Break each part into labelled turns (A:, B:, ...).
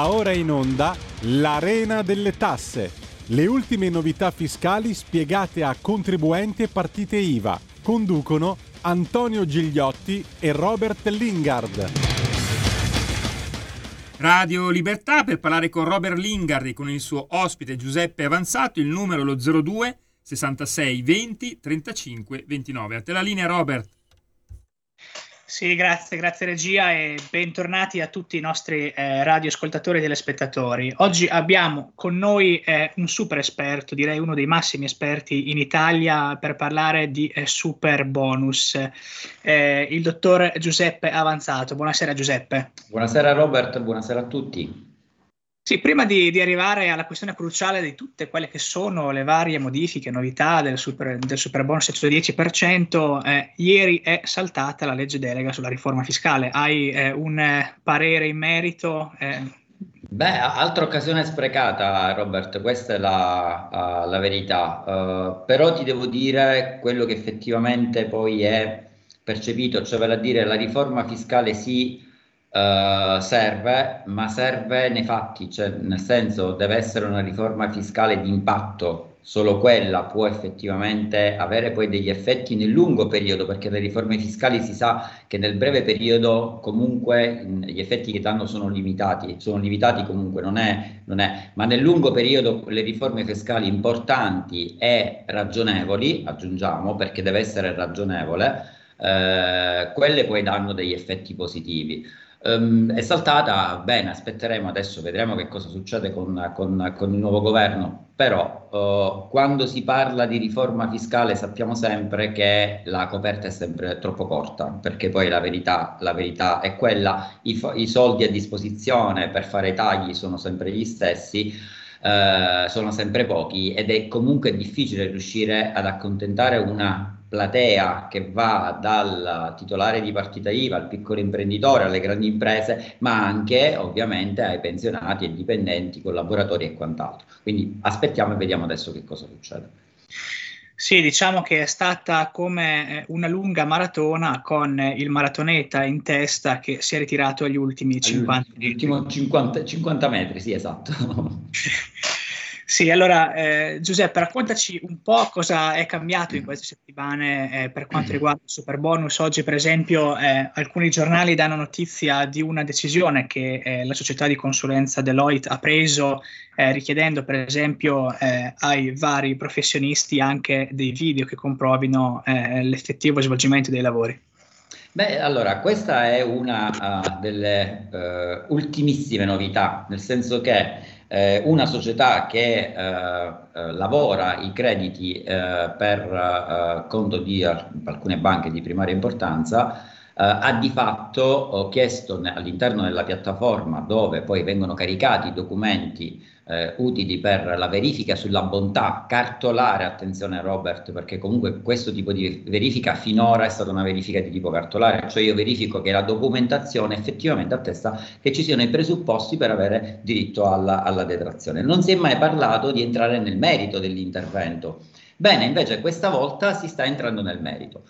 A: Va ora in onda l'Arena delle Tasse. Le ultime novità fiscali spiegate a contribuenti e partite IVA. Conducono Antonio Gigliotti e Robert Lingard.
B: Radio Libertà per parlare con Robert Lingard e con il suo ospite Giuseppe Avanzato, il numero lo 02 66 20 35 29. A te la linea Robert.
C: Sì, grazie, grazie regia e bentornati a tutti i nostri eh, radioascoltatori e telespettatori. Oggi abbiamo con noi eh, un super esperto, direi uno dei massimi esperti in Italia per parlare di eh, super bonus, eh, il dottor Giuseppe Avanzato. Buonasera Giuseppe.
D: Buonasera Robert, buonasera a tutti.
C: Sì, prima di, di, arrivare alla questione cruciale di tutte quelle che sono le varie modifiche, novità del super, del super bonus 110%, eh, ieri è saltata la legge delega sulla riforma fiscale. Hai eh, un eh, parere in merito?
D: Eh? Beh, altra occasione sprecata, Robert, questa è la, uh, la verità. Uh, però ti devo dire quello che effettivamente poi è percepito, cioè vale a dire la riforma fiscale sì Uh, serve, ma serve nei fatti, cioè nel senso deve essere una riforma fiscale di impatto, solo quella può effettivamente avere poi degli effetti nel lungo periodo, perché le riforme fiscali si sa che nel breve periodo comunque gli effetti che danno sono limitati, sono limitati comunque, non è, non è, ma nel lungo periodo le riforme fiscali importanti e ragionevoli, aggiungiamo, perché deve essere ragionevole, eh, quelle poi danno degli effetti positivi. Um, è saltata, bene, aspetteremo adesso, vedremo che cosa succede con, con, con il nuovo governo, però uh, quando si parla di riforma fiscale sappiamo sempre che la coperta è sempre troppo corta, perché poi la verità, la verità è quella, i, i soldi a disposizione per fare tagli sono sempre gli stessi. Uh, sono sempre pochi ed è comunque difficile riuscire ad accontentare una platea che va dal titolare di partita IVA al piccolo imprenditore, alle grandi imprese, ma anche ovviamente ai pensionati e dipendenti, collaboratori e quant'altro. Quindi aspettiamo e vediamo adesso che cosa succede.
C: Sì, diciamo che è stata come eh, una lunga maratona con il maratoneta in testa che si è ritirato agli ultimi 50
D: metri. 50, 50 metri, sì, esatto.
C: Sì, allora eh, Giuseppe, raccontaci un po' cosa è cambiato in queste settimane eh, per quanto riguarda il super bonus. Oggi, per esempio, eh, alcuni giornali danno notizia di una decisione che eh, la società di consulenza Deloitte ha preso eh, richiedendo, per esempio, eh, ai vari professionisti anche dei video che comprovino l'effettivo svolgimento dei lavori.
D: Beh, allora, questa è una uh, delle uh, ultimissime novità, nel senso che eh, una società che eh, eh, lavora i crediti eh, per conto di alcune banche di primaria importanza ha di fatto chiesto all'interno della piattaforma dove poi vengono caricati i documenti eh, utili per la verifica sulla bontà cartolare, attenzione Robert, perché comunque questo tipo di verifica finora è stata una verifica di tipo cartolare, cioè io verifico che la documentazione effettivamente attesta che ci siano i presupposti per avere diritto alla, alla detrazione. Non si è mai parlato di entrare nel merito dell'intervento. Bene, invece questa volta si sta entrando nel merito.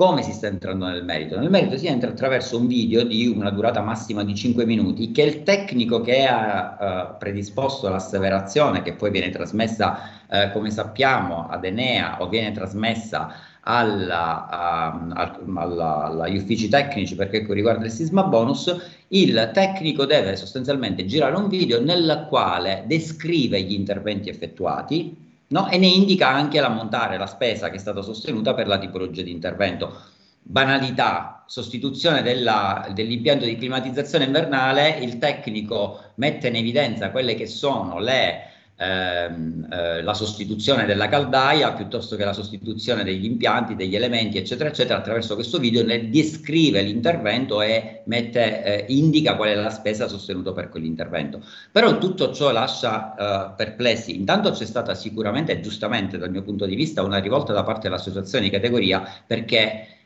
D: Come si sta entrando nel merito? Nel merito si entra attraverso un video di una durata massima di 5 minuti che il tecnico che ha uh, predisposto l'asseverazione, che poi viene trasmessa, uh, come sappiamo, ad Enea o viene trasmessa alla, uh, alla, agli uffici tecnici per quanto riguarda il sisma bonus, il tecnico deve sostanzialmente girare un video nel quale descrive gli interventi effettuati, no? e ne indica anche l'ammontare, la spesa che è stata sostenuta per la tipologia di intervento. Banalità, sostituzione della, dell'impianto di climatizzazione invernale, il tecnico mette in evidenza quelle che sono le ehm, eh, la sostituzione della caldaia piuttosto che la sostituzione degli impianti, degli elementi, eccetera, eccetera, attraverso questo video ne descrive l'intervento e mette, eh, indica qual è la spesa sostenuta per quell'intervento. Però tutto ciò lascia eh, perplessi. Intanto c'è stata sicuramente, giustamente dal mio punto di vista, una rivolta da parte dell'associazione di categoria perché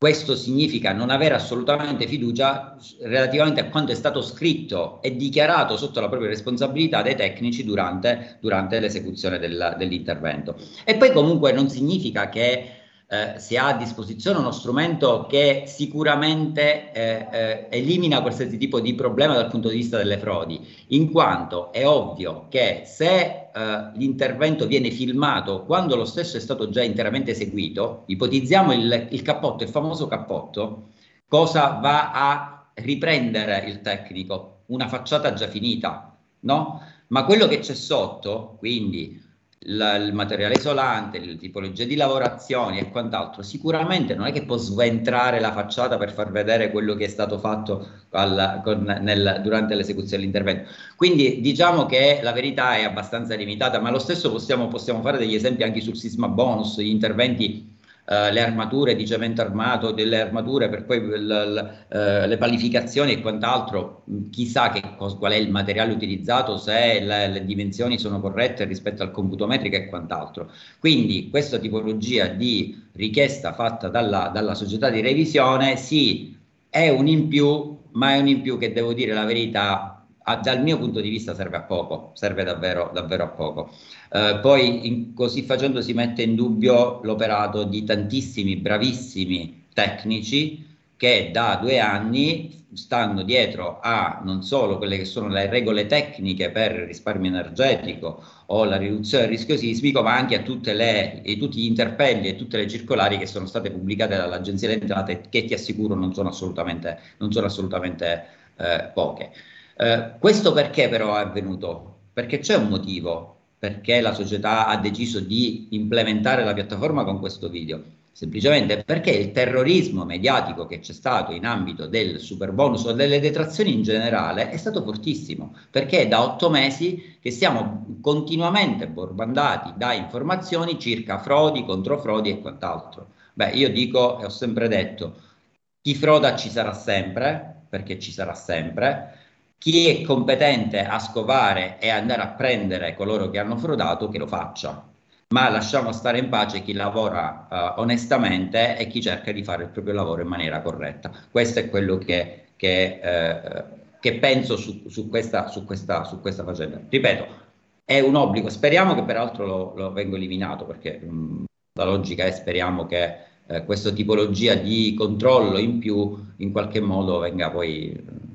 D: questo significa non avere assolutamente fiducia relativamente a quanto è stato scritto e dichiarato sotto la propria responsabilità dai tecnici durante, durante l'esecuzione del, dell'intervento. E poi comunque non significa che eh, si ha a disposizione uno strumento che sicuramente eh, eh, elimina qualsiasi tipo di problema dal punto di vista delle frodi, in quanto è ovvio che se eh, l'intervento viene filmato quando lo stesso è stato già interamente eseguito, ipotizziamo il, il cappotto, il famoso cappotto, cosa va a riprendere il tecnico? Una facciata già finita, no? Ma quello che c'è sotto, quindi la, il materiale isolante, le tipologie di lavorazioni e quant'altro, sicuramente non è che può sventrare la facciata per far vedere quello che è stato fatto al, con, nel, durante l'esecuzione dell'intervento. Quindi diciamo che la verità è abbastanza limitata, ma lo stesso possiamo, possiamo fare degli esempi anche sul sisma bonus, gli interventi Uh, le armature di cemento armato, delle armature per poi l, l, uh, le palificazioni e quant'altro, chissà che cos- qual è il materiale utilizzato, se le, le, dimensioni sono corrette rispetto al computo metrico e quant'altro. Quindi questa tipologia di richiesta fatta dalla, dalla società di revisione sì, è un in più, ma è un in più che devo dire la verità a, dal mio punto di vista serve a poco, serve davvero, davvero a poco. Eh, poi in, così facendo si mette in dubbio l'operato di tantissimi bravissimi tecnici che da due anni stanno dietro a non solo quelle che sono le regole tecniche per il risparmio energetico o la riduzione del rischio sismico, ma anche a, le, a tutti gli interpelli e tutte le circolari che sono state pubblicate dall'Agenzia delle Entrate, che ti assicuro non sono assolutamente, non sono assolutamente eh, poche. Eh, questo perché però è avvenuto? Perché c'è un motivo perché la società ha deciso di implementare la piattaforma con questo video. Semplicemente perché il terrorismo mediatico che c'è stato in ambito del super bonus o delle detrazioni in generale è stato fortissimo, perché è da otto mesi che siamo continuamente borbandati da informazioni circa frodi, controfrodi e quant'altro. Beh, io dico e ho sempre detto, chi froda ci sarà sempre, perché ci sarà sempre, chi è competente a scovare e andare a prendere coloro che hanno frodato, che lo faccia. Ma lasciamo stare in pace chi lavora uh, onestamente e chi cerca di fare il proprio lavoro in maniera corretta. Questo è quello che, che, eh, che penso su, su, questa, su, questa, su questa faccenda. Ripeto, è un obbligo, speriamo che peraltro lo, lo venga eliminato, perché mh, la logica è speriamo che eh, questa tipologia di controllo in più in qualche modo venga poi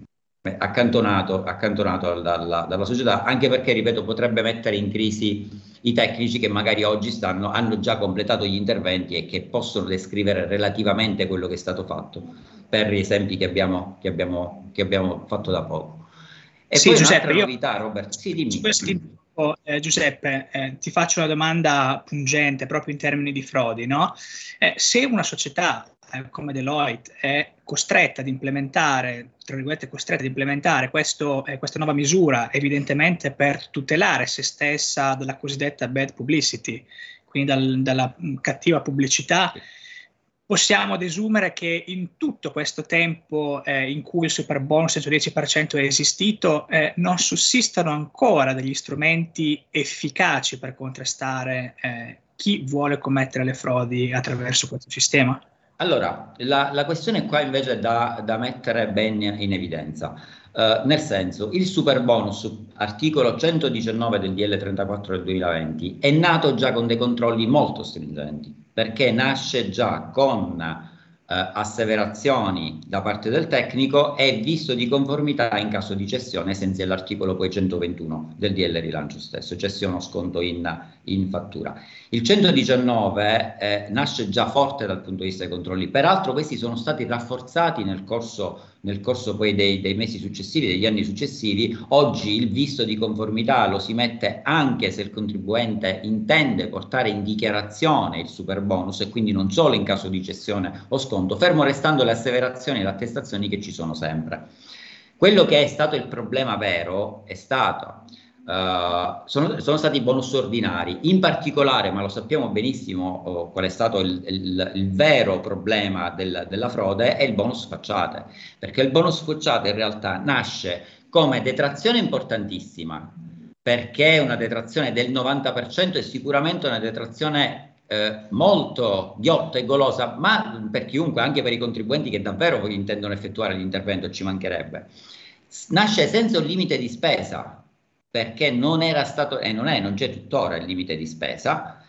D: accantonato, accantonato dalla, dalla, società, anche perché, ripeto, potrebbe mettere in crisi i tecnici che magari oggi stanno, hanno già completato gli interventi e che possono descrivere relativamente quello che è stato fatto, per gli esempi che abbiamo, che abbiamo, che abbiamo fatto da poco.
C: E sì, poi Giuseppe, novità, Robert. Sì, dimmi. Questo, eh, Giuseppe, eh, ti faccio una domanda pungente proprio in termini di frodi, no? Eh, se una società eh, come Deloitte è costretta ad implementare, tra virgolette, costretta ad implementare questo, eh, questa nuova misura, evidentemente per tutelare se stessa dalla cosiddetta bad publicity, quindi dal, dalla mh, cattiva pubblicità, possiamo desumere che in tutto questo tempo eh, in cui il super bonus 110% è esistito, eh, non sussistono ancora degli strumenti efficaci per contrastare eh, chi vuole commettere le frodi attraverso questo sistema?
D: Allora, la, la, questione qua invece è da, da mettere ben in evidenza, uh, nel senso, il super bonus, articolo 119 del DL 34 del 2020, è nato già con dei controlli molto stringenti, perché nasce già con asseverazioni da parte del tecnico e visto di conformità in caso di cessione, senza l'articolo poi 121 del DL rilancio stesso, cessione o sconto in, in fattura. Il 119 eh, nasce già forte dal punto di vista dei controlli, peraltro questi sono stati rafforzati nel corso, nel corso poi dei, dei, mesi successivi, degli anni successivi. Oggi il visto di conformità lo si mette anche se il contribuente intende portare in dichiarazione il super bonus e quindi non solo in caso di cessione o sconto, fermo restando le asseverazioni e le attestazioni che ci sono sempre. Quello che è stato il problema vero è stato Uh, sono, sono, stati bonus ordinari, in particolare, ma lo sappiamo benissimo oh, qual è stato il, il, il vero problema del, della frode, è il bonus facciate, perché il bonus facciate in realtà nasce come detrazione importantissima, perché è una detrazione del 90% e sicuramente una detrazione eh, molto ghiotta e golosa, ma per chiunque, anche per i contribuenti che davvero intendono effettuare l'intervento, ci mancherebbe. Nasce senza un limite di spesa, perché non era stato, e non è, non c'è tuttora il limite di spesa,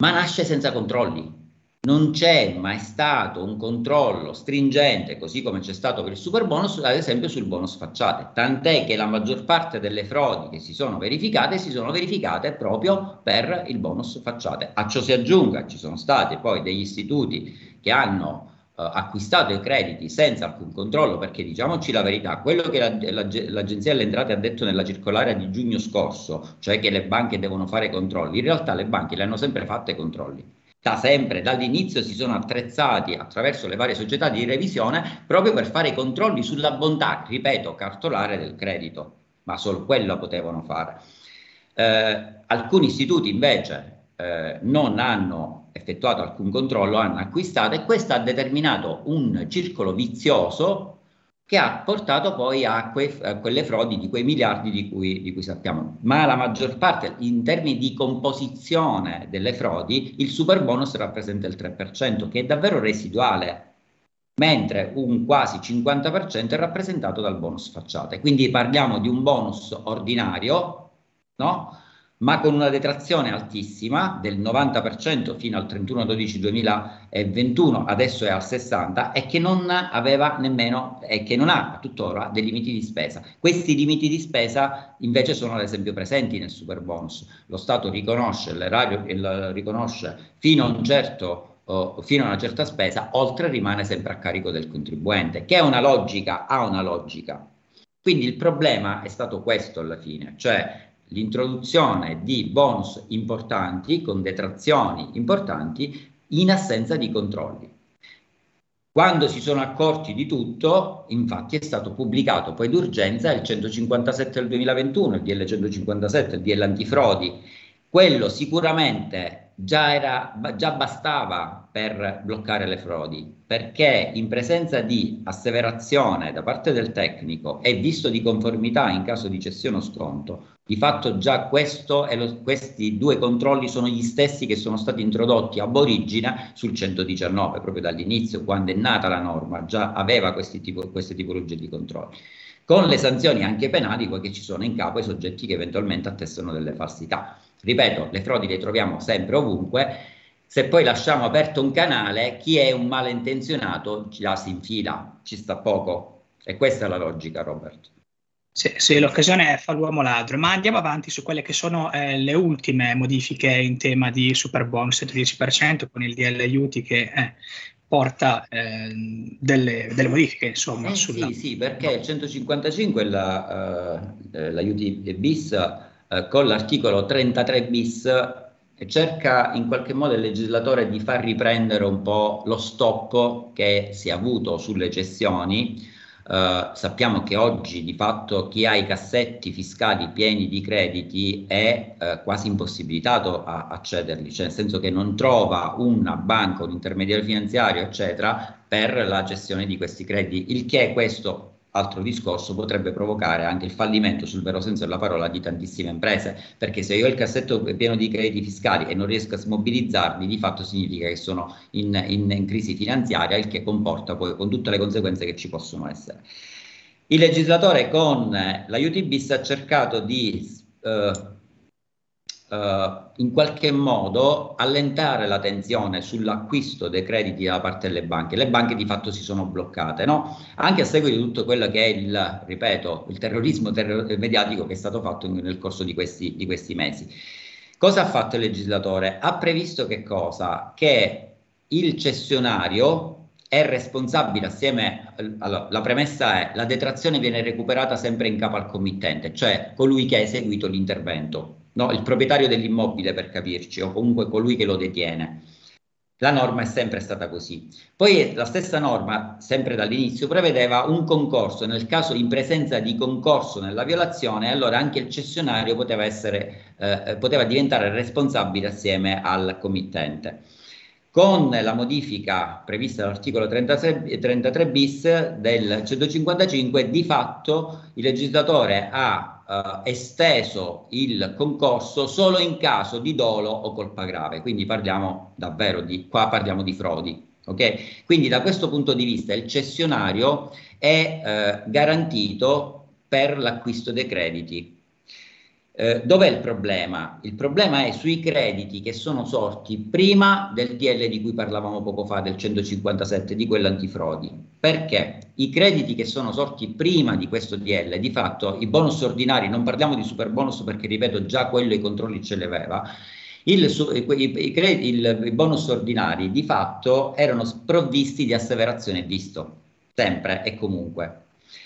D: ma nasce senza controlli. Non c'è mai stato un controllo stringente, così come c'è stato per il super bonus, ad esempio sul bonus facciate. Tant'è che la maggior parte delle frodi che si sono verificate si sono verificate proprio per il bonus facciate. A ciò si aggiunga, ci sono stati poi degli istituti che hanno acquistato i crediti senza alcun controllo, perché diciamoci la verità, quello che la, la, l'Agenzia delle Entrate ha detto nella circolare di giugno scorso, cioè che le banche devono fare controlli, in realtà le banche le hanno sempre fatte controlli. Da sempre, dall'inizio si sono attrezzati attraverso le varie società di revisione proprio per fare i controlli sulla bontà, ripeto, cartolare del credito, ma solo quello potevano fare. Eh, alcuni istituti invece eh, non hanno effettuato alcun controllo, hanno acquistato e questo ha determinato un circolo vizioso che ha portato poi a, que- a quelle frodi di quei miliardi di cui, di cui, sappiamo. Ma la maggior parte, in termini di composizione delle frodi, il super bonus rappresenta il 3%, che è davvero residuale, mentre un quasi 50% è rappresentato dal bonus facciate. Quindi parliamo di un bonus ordinario, no? Ma con una detrazione altissima del 90% fino al 31-12-2021, adesso è al 60%, e che non aveva nemmeno, e che non ha tuttora dei limiti di spesa. Questi limiti di spesa invece sono ad esempio presenti nel super bonus. Lo Stato riconosce, l'erario riconosce fino a un certo fino a una certa spesa, oltre rimane sempre a carico del contribuente, che è una logica, ha una logica. Quindi il problema è stato questo alla fine, cioè l'introduzione di bonus importanti con detrazioni importanti in assenza di controlli. Quando si sono accorti di tutto, infatti è stato pubblicato poi d'urgenza il 157 del 2021, il DL 157, il DL antifrodi. Quello sicuramente già, era, già bastava per bloccare le frodi, perché in presenza di asseverazione da parte del tecnico e visto di conformità in caso di cessione o sconto, di fatto già questo e lo, questi due controlli sono gli stessi che sono stati introdotti ab origine sul 119, proprio dall'inizio, quando è nata la norma, già aveva tipo, queste tipologie di controlli con le sanzioni anche penali che ci sono in capo ai soggetti che eventualmente attestano delle falsità. Ripeto, le frodi le troviamo sempre ovunque, se poi lasciamo aperto un canale, chi è un malintenzionato la si infila, ci sta poco. E questa è la logica, Robert.
C: Sì, sì, l'occasione fa l'uomo ladro, ma andiamo avanti su quelle che sono eh, le ultime modifiche in tema di super bonus 10% con il DL aiuti che eh, porta eh, delle, delle, modifiche insomma.
D: Eh, sulla... Sì, sì, perché il 155 la, uh, l'aiuti bis uh, con l'articolo 33 bis cerca in qualche modo il legislatore di far riprendere un po' lo stop che si è avuto sulle cessioni. Uh, sappiamo che oggi di fatto chi ha i cassetti fiscali pieni di crediti è uh, quasi impossibilitato a accederli, cioè nel senso che non trova una banca, un intermediario finanziario, eccetera, per la gestione di questi crediti, il che questo altro discorso potrebbe provocare anche il fallimento sul vero senso della parola di tantissime imprese, perché se io ho il cassetto pieno di crediti fiscali e non riesco a smobilizzarli, di fatto significa che sono in, in, in crisi finanziaria, il che comporta poi con tutte le conseguenze che ci possono essere. Il legislatore con l'aiuti bis ha cercato di eh, Uh, in qualche modo allentare la tensione sull'acquisto dei crediti da parte delle banche. Le banche di fatto si sono bloccate, no? anche a seguito di tutto quello che è il, ripeto, il terrorismo terror- mediatico che è stato fatto nel corso di questi, di questi mesi. Cosa ha fatto il legislatore? Ha previsto che cosa? Che il cessionario è responsabile assieme, allora, la premessa è la detrazione viene recuperata sempre in capo al committente, cioè colui che ha eseguito l'intervento no? il proprietario dell'immobile per capirci, o comunque colui che lo detiene. La norma è sempre stata così. Poi la stessa norma, sempre dall'inizio, prevedeva un concorso, nel caso in presenza di concorso nella violazione, allora anche il cessionario poteva, essere, eh, poteva diventare responsabile assieme al committente. Con la modifica prevista dall'articolo 33, 33 bis del 155, di fatto il legislatore ha Uh, esteso il concorso solo in caso di dolo o colpa grave, quindi parliamo davvero di, qua parliamo di frodi. Okay? Quindi da questo punto di vista il cessionario è uh, garantito per l'acquisto dei crediti eh, dov'è il problema? Il problema è sui crediti che sono sorti prima del DL di cui parlavamo poco fa, del 157, di quello antifrodi. Perché i crediti che sono sorti prima di questo DL, di fatto i bonus ordinari, non parliamo di super bonus perché ripeto già quello i controlli ce li aveva, il, i, i, il, i, bonus ordinari di fatto erano sprovvisti di asseverazione visto, sempre e comunque.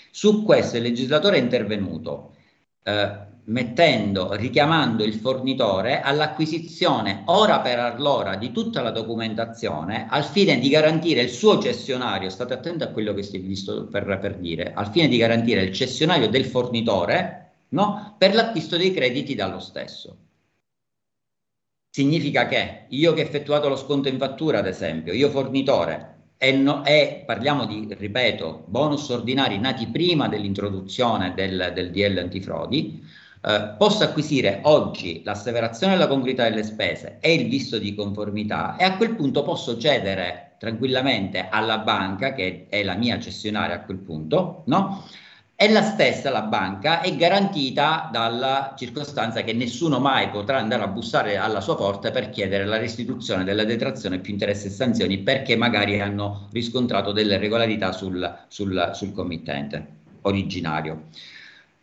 D: Su questo il legislatore è intervenuto. Eh, mettendo, richiamando il fornitore all'acquisizione ora per allora di tutta la documentazione al fine di garantire il suo cessionario, state attenti a quello che vi sto per, per dire, al fine di garantire il cessionario del fornitore no? per l'acquisto dei crediti dallo stesso. Significa che io che ho effettuato lo sconto in fattura, ad esempio, io fornitore, e, no, e, parliamo di, ripeto, bonus ordinari nati prima dell'introduzione del, del DL antifrodi, eh, posso acquisire oggi l'asseverazione della congruità delle spese e il visto di conformità e a quel punto posso cedere tranquillamente alla banca, che è la mia cessionaria a quel punto, no? E la stessa, la banca, è garantita dalla circostanza che nessuno mai potrà andare a bussare alla sua porta per chiedere la restituzione della detrazione più interessi e sanzioni perché magari hanno riscontrato delle regolarità sul, sul, sul committente originario.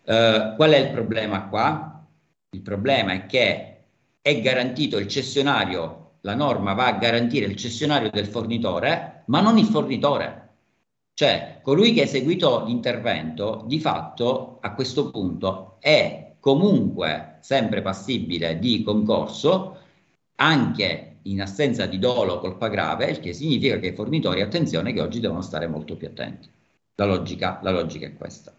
D: Eh, qual è il problema qua? Il problema è che è garantito il cessionario, la norma va a garantire il cessionario del fornitore, ma non il fornitore. Cioè, colui che ha eseguito l'intervento, di fatto, a questo punto, è comunque sempre passibile di concorso, anche in assenza di dolo o colpa grave, il che significa che i fornitori, attenzione, che oggi devono stare molto più attenti. La logica, la logica è questa.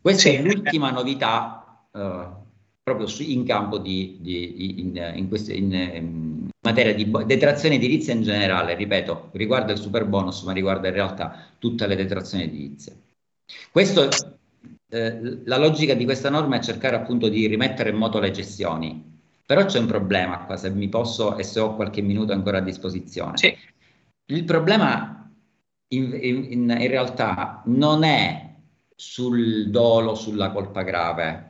D: Questa sì. è l'ultima novità uh, proprio su, in campo di, di in, in, queste, in, in, materia di detrazione edilizia in generale, ripeto, riguarda il super bonus, ma riguarda in realtà tutte le detrazioni edilizie. Questo, eh, la logica di questa norma è cercare appunto di rimettere in moto le gestioni, però c'è un problema qua, se mi posso e se ho qualche minuto ancora a disposizione. Sì. Il problema in, in realtà non è sul dolo, sulla colpa grave.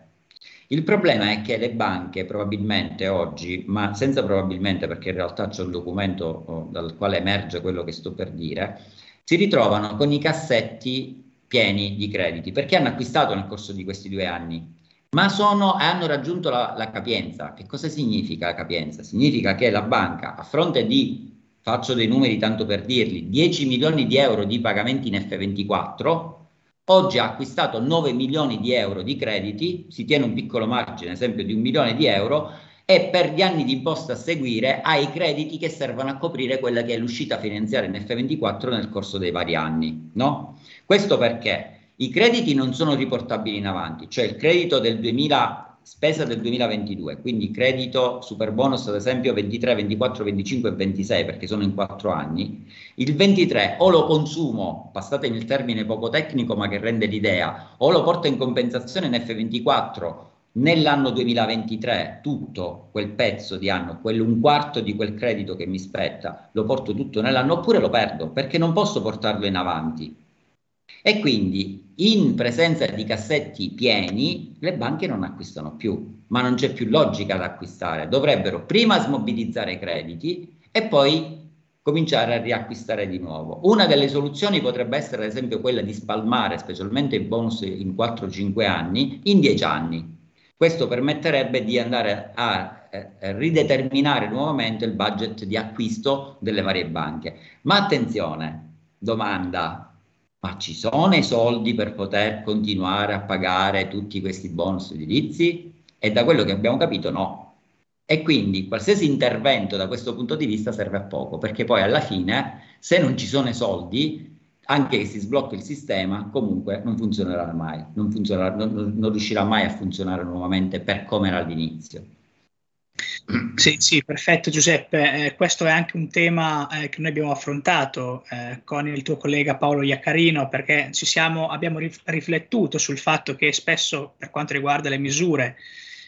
D: Il problema è che le banche probabilmente oggi, ma senza probabilmente perché in realtà c'è un documento oh, dal quale emerge quello che sto per dire, si ritrovano con i cassetti pieni di crediti perché hanno acquistato nel corso di questi due anni, ma sono, hanno raggiunto la, la capienza. Che cosa significa la capienza? Significa che la banca a fronte di, faccio dei numeri tanto per dirli, 10 milioni di euro di pagamenti in F24, Oggi ha acquistato 9 milioni di euro di crediti, si tiene un piccolo margine, esempio di un milione di euro, e per gli anni di imposta a seguire ha i crediti che servono a coprire quella che è l'uscita finanziaria in F24 nel corso dei vari anni. No? Questo perché i crediti non sono riportabili in avanti, cioè il credito del 2000 spesa del 2022, quindi credito super bonus ad esempio 23, 24, 25 e 26 perché sono in quattro anni, il 23 o lo consumo, passatemi il termine poco tecnico ma che rende l'idea, o lo porto in compensazione in F24 nell'anno 2023 tutto quel pezzo di anno, un quarto di quel credito che mi spetta, lo porto tutto nell'anno oppure lo perdo perché non posso portarlo in avanti. E quindi in presenza di cassetti pieni le banche non acquistano più, ma non c'è più logica ad acquistare. Dovrebbero prima smobilizzare i crediti e poi cominciare a riacquistare di nuovo. Una delle soluzioni potrebbe essere ad esempio quella di spalmare specialmente i bonus in 4-5 anni in 10 anni. Questo permetterebbe di andare a eh, rideterminare nuovamente il budget di acquisto delle varie banche. Ma attenzione, domanda, ma ci sono i soldi per poter continuare a pagare tutti questi bonus edilizi? E da quello che abbiamo capito no. E quindi qualsiasi intervento da questo punto di vista serve a poco, perché poi alla fine, se non ci sono i soldi, anche che si sblocchi il sistema, comunque non funzionerà mai, non, funzionerà, non, non riuscirà mai a funzionare nuovamente per come era all'inizio.
C: Sì, sì, perfetto Giuseppe. Eh, questo è anche un tema eh, che noi abbiamo affrontato eh, con il tuo collega Paolo Iaccarino perché siamo, abbiamo rif- riflettuto sul fatto che spesso per quanto riguarda le misure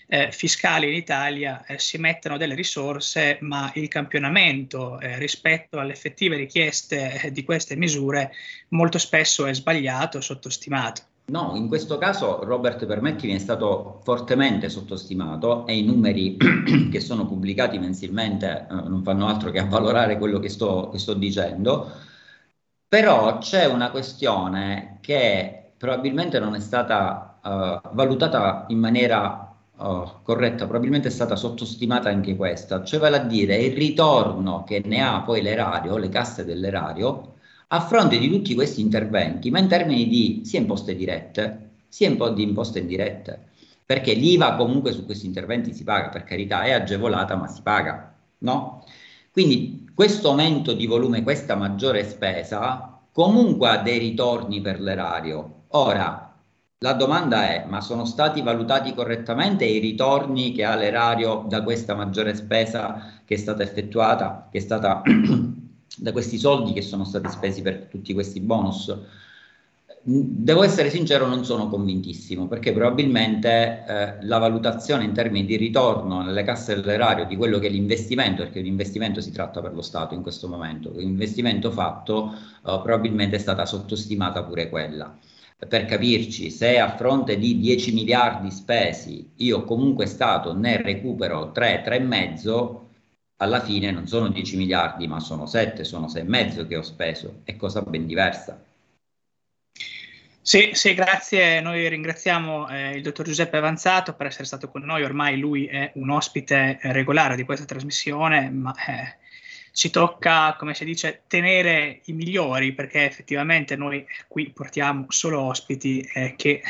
C: eh, fiscali in Italia eh, si mettono delle risorse, ma il campionamento eh, rispetto alle effettive richieste di queste misure molto spesso è sbagliato, sottostimato.
D: No, in questo caso Robert Permettini è stato fortemente sottostimato e i numeri che sono pubblicati mensilmente eh, non fanno altro che avvalorare quello che sto, che sto dicendo, però c'è una questione che probabilmente non è stata uh, valutata in maniera oh, corretta, probabilmente è stata sottostimata anche questa, cioè vale a dire il ritorno che ne ha poi l'erario, le casse dell'erario, a fronte di tutti questi interventi, ma in termini di sia imposte dirette, sia un po' di imposte indirette, perché l'IVA comunque su questi interventi si paga, per carità, è agevolata, ma si paga, no? Quindi questo aumento di volume, questa maggiore spesa, comunque ha dei ritorni per l'erario. Ora, la domanda è, ma sono stati valutati correttamente i ritorni che ha l'erario da questa maggiore spesa che è stata effettuata, che è stata da questi soldi che sono stati spesi per tutti questi bonus? Devo essere sincero, non sono convintissimo perché probabilmente eh, la valutazione in termini di ritorno nelle casse dell'erario di quello che è l'investimento, perché un investimento si tratta per lo Stato in questo momento, l'investimento fatto eh, probabilmente è stata sottostimata pure quella per capirci, se a fronte di 10 miliardi spesi io comunque Stato ne recupero 3, 3,5, alla fine non sono 10 miliardi, ma sono 7, sono 6,5 che ho speso, è cosa ben diversa.
C: Sì, sì, grazie. Noi ringraziamo eh, il dottor Giuseppe Avanzato per essere stato con noi. Ormai lui è un ospite regolare di questa trasmissione, ma eh, ci tocca, come si dice, tenere i migliori, perché effettivamente noi qui portiamo solo ospiti eh, che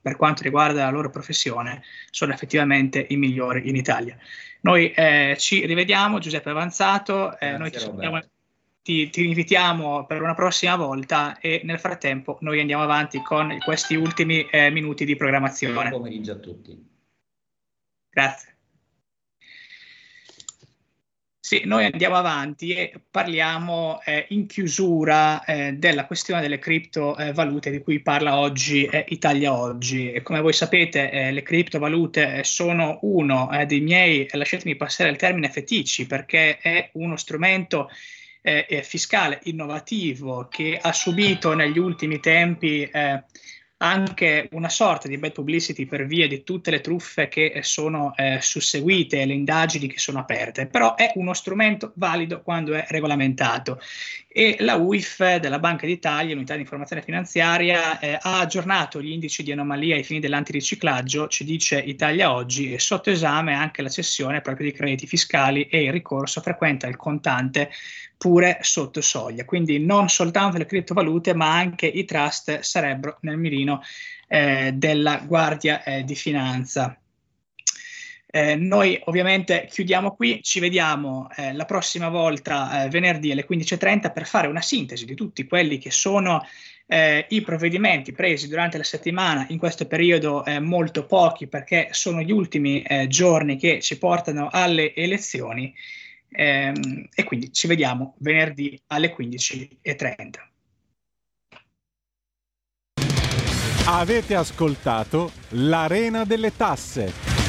C: per quanto riguarda la loro professione sono effettivamente i migliori in Italia. Noi eh, ci rivediamo, Giuseppe Avanzato, eh, noi ti, ti, ti, invitiamo per una prossima volta e nel frattempo noi andiamo avanti con questi ultimi eh, minuti di programmazione. Buon
D: pomeriggio a tutti.
C: Grazie. Sì, noi andiamo avanti e parliamo eh, in chiusura eh, della questione delle criptovalute di cui parla oggi eh, Italia Oggi. E come voi sapete, eh, le criptovalute eh, sono uno eh, dei miei, lasciatemi passare il termine feticci, perché è uno strumento fiscale innovativo che ha subito negli ultimi tempi anche una sorta di bad publicity per via di tutte le truffe che sono eh, susseguite, le indagini che sono aperte, però è uno strumento valido quando è regolamentato. E la UIF della Banca d'Italia, l'unità di informazione finanziaria, eh, ha aggiornato gli indici di anomalia ai fini dell'antiriciclaggio, ci dice Italia oggi, e sotto esame anche la cessione proprio di crediti fiscali e il ricorso frequente al contante pure sotto soglia. Quindi non soltanto le criptovalute, ma anche i trust sarebbero nel mirino eh, della Guardia eh, di Finanza. Eh, noi ovviamente chiudiamo qui, ci vediamo eh, la prossima volta eh, venerdì alle 15.30 per fare una sintesi di tutti quelli che sono eh, i provvedimenti presi durante la settimana, in questo periodo eh, molto pochi perché sono gli ultimi eh, giorni che ci portano alle elezioni ehm, e quindi ci vediamo venerdì alle 15.30.
A: Avete ascoltato l'Arena delle Tasse.